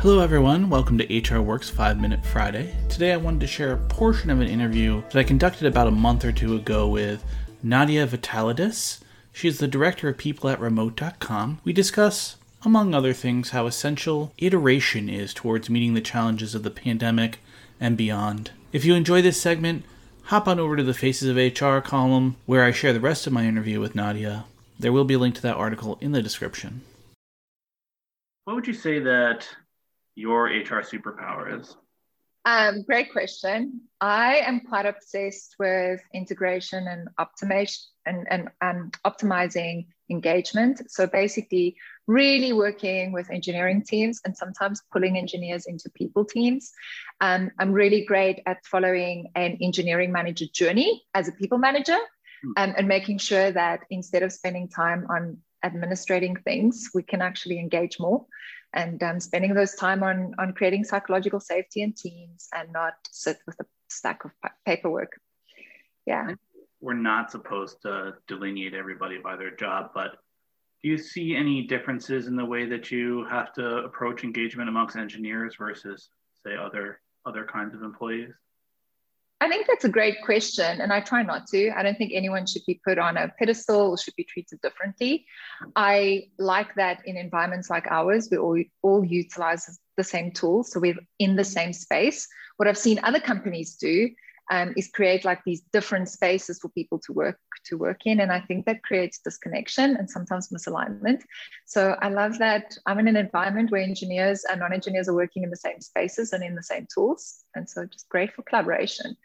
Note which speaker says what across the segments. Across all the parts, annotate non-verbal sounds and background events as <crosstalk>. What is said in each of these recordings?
Speaker 1: Hello, everyone. Welcome to HR Works 5 Minute Friday. Today, I wanted to share a portion of an interview that I conducted about a month or two ago with Nadia Vatalidis. She's the director of people at remote.com. We discuss, among other things, how essential iteration is towards meeting the challenges of the pandemic and beyond. If you enjoy this segment, hop on over to the Faces of HR column where I share the rest of my interview with Nadia. There will be a link to that article in the description. What would you say that your HR superpower is?
Speaker 2: Um, great question. I am quite obsessed with integration and optimization and, and, and optimizing engagement. So basically, really working with engineering teams and sometimes pulling engineers into people teams. Um, I'm really great at following an engineering manager journey as a people manager hmm. um, and making sure that instead of spending time on administrating things, we can actually engage more and um, spending those time on on creating psychological safety in teams and not sit with a stack of paperwork. Yeah.
Speaker 1: We're not supposed to delineate everybody by their job but do you see any differences in the way that you have to approach engagement amongst engineers versus say other other kinds of employees
Speaker 2: I think that's a great question, and I try not to. I don't think anyone should be put on a pedestal or should be treated differently. I like that in environments like ours, we all, all utilize the same tools, so we're in the same space. What I've seen other companies do um, is create like these different spaces for people to work to work in. And i think that creates disconnection and sometimes misalignment. So i love that i'm in an environment where engineers and non-engineers are working in the same spaces and in the same tools. And so just great for collaboration.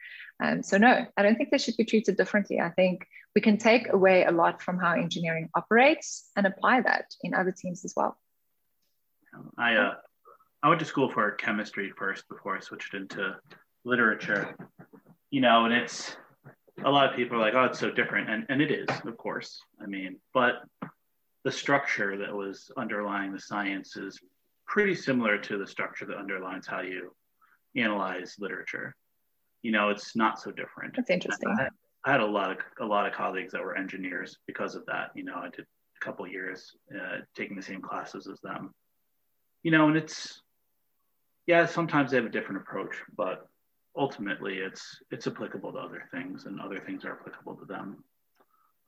Speaker 2: Um, so no i don't think they should be treated differently. I think we can take away a lot from how engineering operates and apply that in other teams as well.
Speaker 1: I uh, i went to school for chemistry first before i switched into literature you know, and it's a lot of people are like, oh, it's so different. And, and it is, of course. I mean, but the structure that was underlying the science is pretty similar to the structure that underlines how you analyze literature. You know, it's not so different.
Speaker 2: That's interesting.
Speaker 1: I, I had a lot of a lot of colleagues that were engineers because of that. You know, I did a couple years uh, taking the same classes as them. You know, and it's yeah, sometimes they have a different approach, but ultimately it's it's applicable to other things and other things are applicable to them.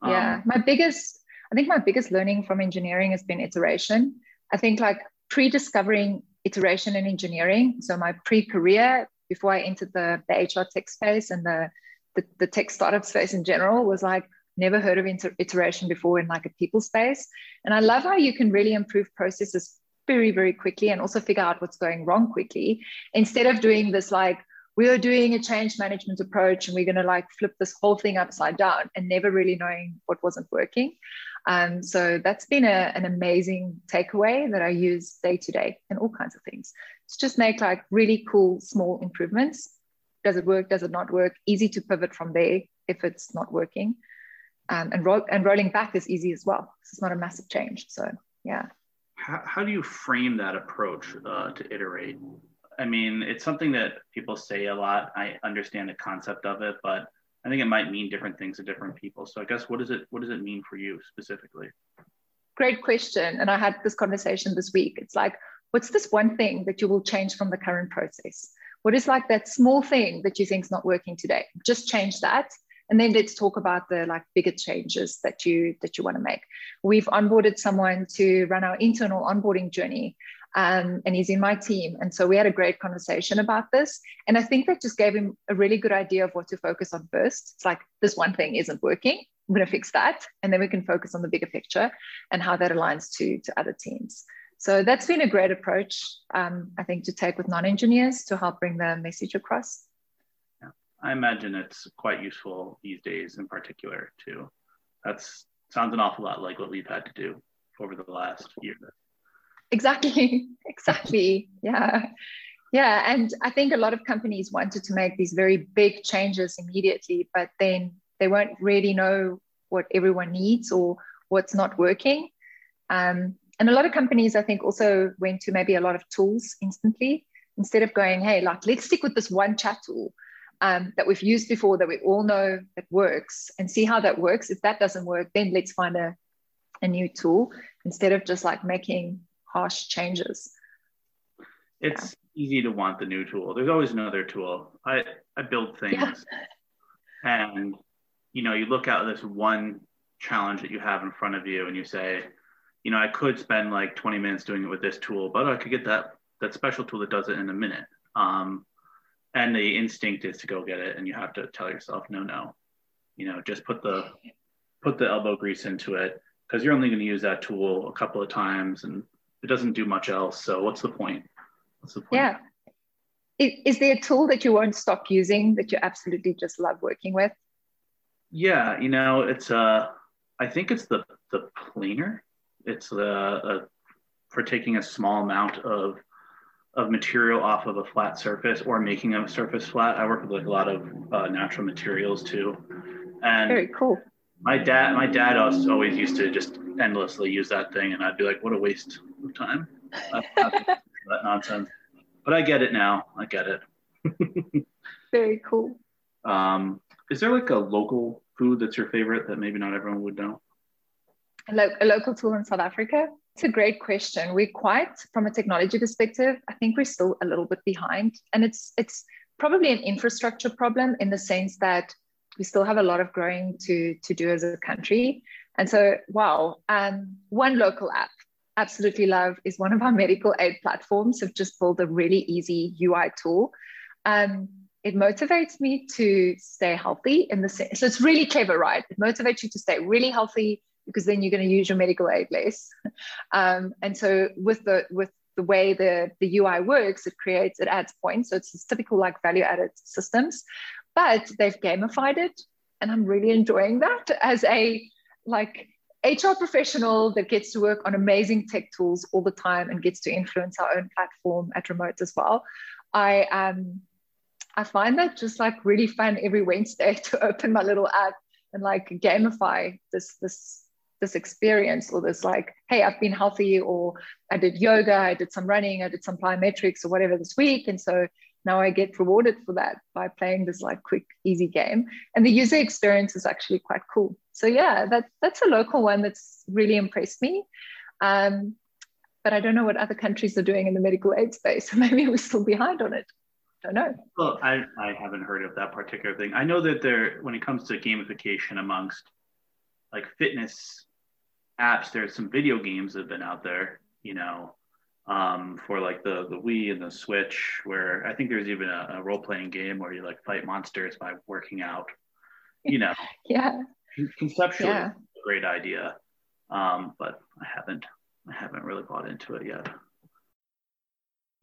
Speaker 2: Yeah. Um, my biggest i think my biggest learning from engineering has been iteration. I think like pre-discovering iteration in engineering so my pre-career before i entered the, the hr tech space and the, the, the tech startup space in general was like never heard of inter- iteration before in like a people space. And i love how you can really improve processes very very quickly and also figure out what's going wrong quickly. Instead of doing this like we are doing a change management approach and we're going to like flip this whole thing upside down and never really knowing what wasn't working. Um, so that's been a, an amazing takeaway that I use day to day in all kinds of things. It's just make like really cool small improvements. Does it work? Does it not work? Easy to pivot from there if it's not working. Um, and, ro- and rolling back is easy as well. It's not a massive change. So yeah.
Speaker 1: How, how do you frame that approach uh, to iterate? I mean, it's something that people say a lot. I understand the concept of it, but I think it might mean different things to different people. So I guess what does it what does it mean for you specifically?
Speaker 2: Great question. And I had this conversation this week. It's like, what's this one thing that you will change from the current process? What is like that small thing that you think is not working today? Just change that. And then let's talk about the like bigger changes that you that you want to make. We've onboarded someone to run our internal onboarding journey um, and he's in my team. And so we had a great conversation about this. And I think that just gave him a really good idea of what to focus on first. It's like this one thing isn't working. I'm going to fix that. And then we can focus on the bigger picture and how that aligns to, to other teams. So that's been a great approach, um, I think, to take with non engineers to help bring the message across.
Speaker 1: Yeah. I imagine it's quite useful these days in particular, too. That's sounds an awful lot like what we've had to do over the last year
Speaker 2: exactly. <laughs> Exactly. Yeah. Yeah. And i think a lot of companies wanted to make these very big changes immediately but then they won't really know what everyone needs or what's not working. Um, and a lot of companies i think also went to maybe a lot of tools instantly instead of going hey like let's stick with this one chat tool um, that we've used before that we all know that works and see how that works. If that doesn't work then let's find a, a new tool instead of just like making harsh changes.
Speaker 1: it's yeah. easy to want the new tool. There's always another tool. I I build things, yeah. and you know, you look at this one challenge that you have in front of you, and you say, you know, I could spend like 20 minutes doing it with this tool, but I could get that that special tool that does it in a minute. Um, and the instinct is to go get it, and you have to tell yourself, no, no, you know, just put the put the elbow grease into it because you're only going to use that tool a couple of times, and it doesn't do much else. So what's the point? What's the point?
Speaker 2: Yeah. Is there a tool that you won't stop using that you absolutely just love working with?
Speaker 1: Yeah, you know, it's uh, I think it's the the planer. It's the uh, for taking a small amount of of material off of a flat surface or making a surface flat. I work with like a lot of uh, natural materials too. And
Speaker 2: very cool.
Speaker 1: My dad, my dad always used to just endlessly use that thing, and I'd be like, "What a waste of time!" that nonsense. But I get it now. I get it. <laughs>
Speaker 2: very cool.
Speaker 1: Um, is there like a local food that's your favorite that maybe not everyone would know?
Speaker 2: A, lo- a local tool in South Africa? It's a great question. We're quite, from a technology perspective, I think we're still a little bit behind, and it's it's probably an infrastructure problem in the sense that we still have a lot of growing to to do as a country. And so, wow, um, one local app absolutely love is one of our medical aid platforms have just built a really easy UI tool. Um, it motivates me to stay healthy in the sense. So it's really clever, right? It motivates you to stay really healthy because then you're going to use your medical aid less. <laughs> Um, and so with the with the way the, the UI works, it creates, it adds points. So it's typical like value added systems, but they've gamified it. And I'm really enjoying that as a like HR professional that gets to work on amazing tech tools all the time and gets to influence our own platform at remote as well. I um I find that just like really fun every Wednesday <laughs> to open my little app and like gamify this this this experience or this like hey i've been healthy or i did yoga i did some running i did some plyometrics or whatever this week and so now i get rewarded for that by playing this like quick easy game. And the user experience is actually quite cool. So yeah that that's a local one that's really impressed me. Um, but i don't know what other countries are doing in the medical aid space. So <laughs> maybe we're still behind on it. Don't know.
Speaker 1: Well i, I haven't heard of that particular thing. I know that there when it comes to gamification amongst like fitness apps, there's some video games that have been out there, you know, um, for like the the Wii and the Switch, where I think there's even a, a role playing game where you like fight monsters by working out. You know, <laughs>
Speaker 2: yeah,
Speaker 1: conceptually, yeah. a great idea, um, but I haven't I haven't really bought into it yet.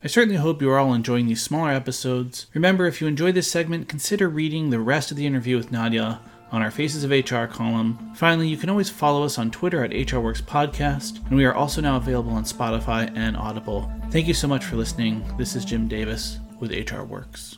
Speaker 1: I certainly hope you are all enjoying these smaller episodes. Remember, if you enjoy this segment, consider reading the rest of the interview with Nadia on our Faces of HR column. Finally, you can always follow us on Twitter at HRWorks Podcast, and we are also now available on Spotify and Audible. Thank you so much for listening. This is Jim Davis with HR Works.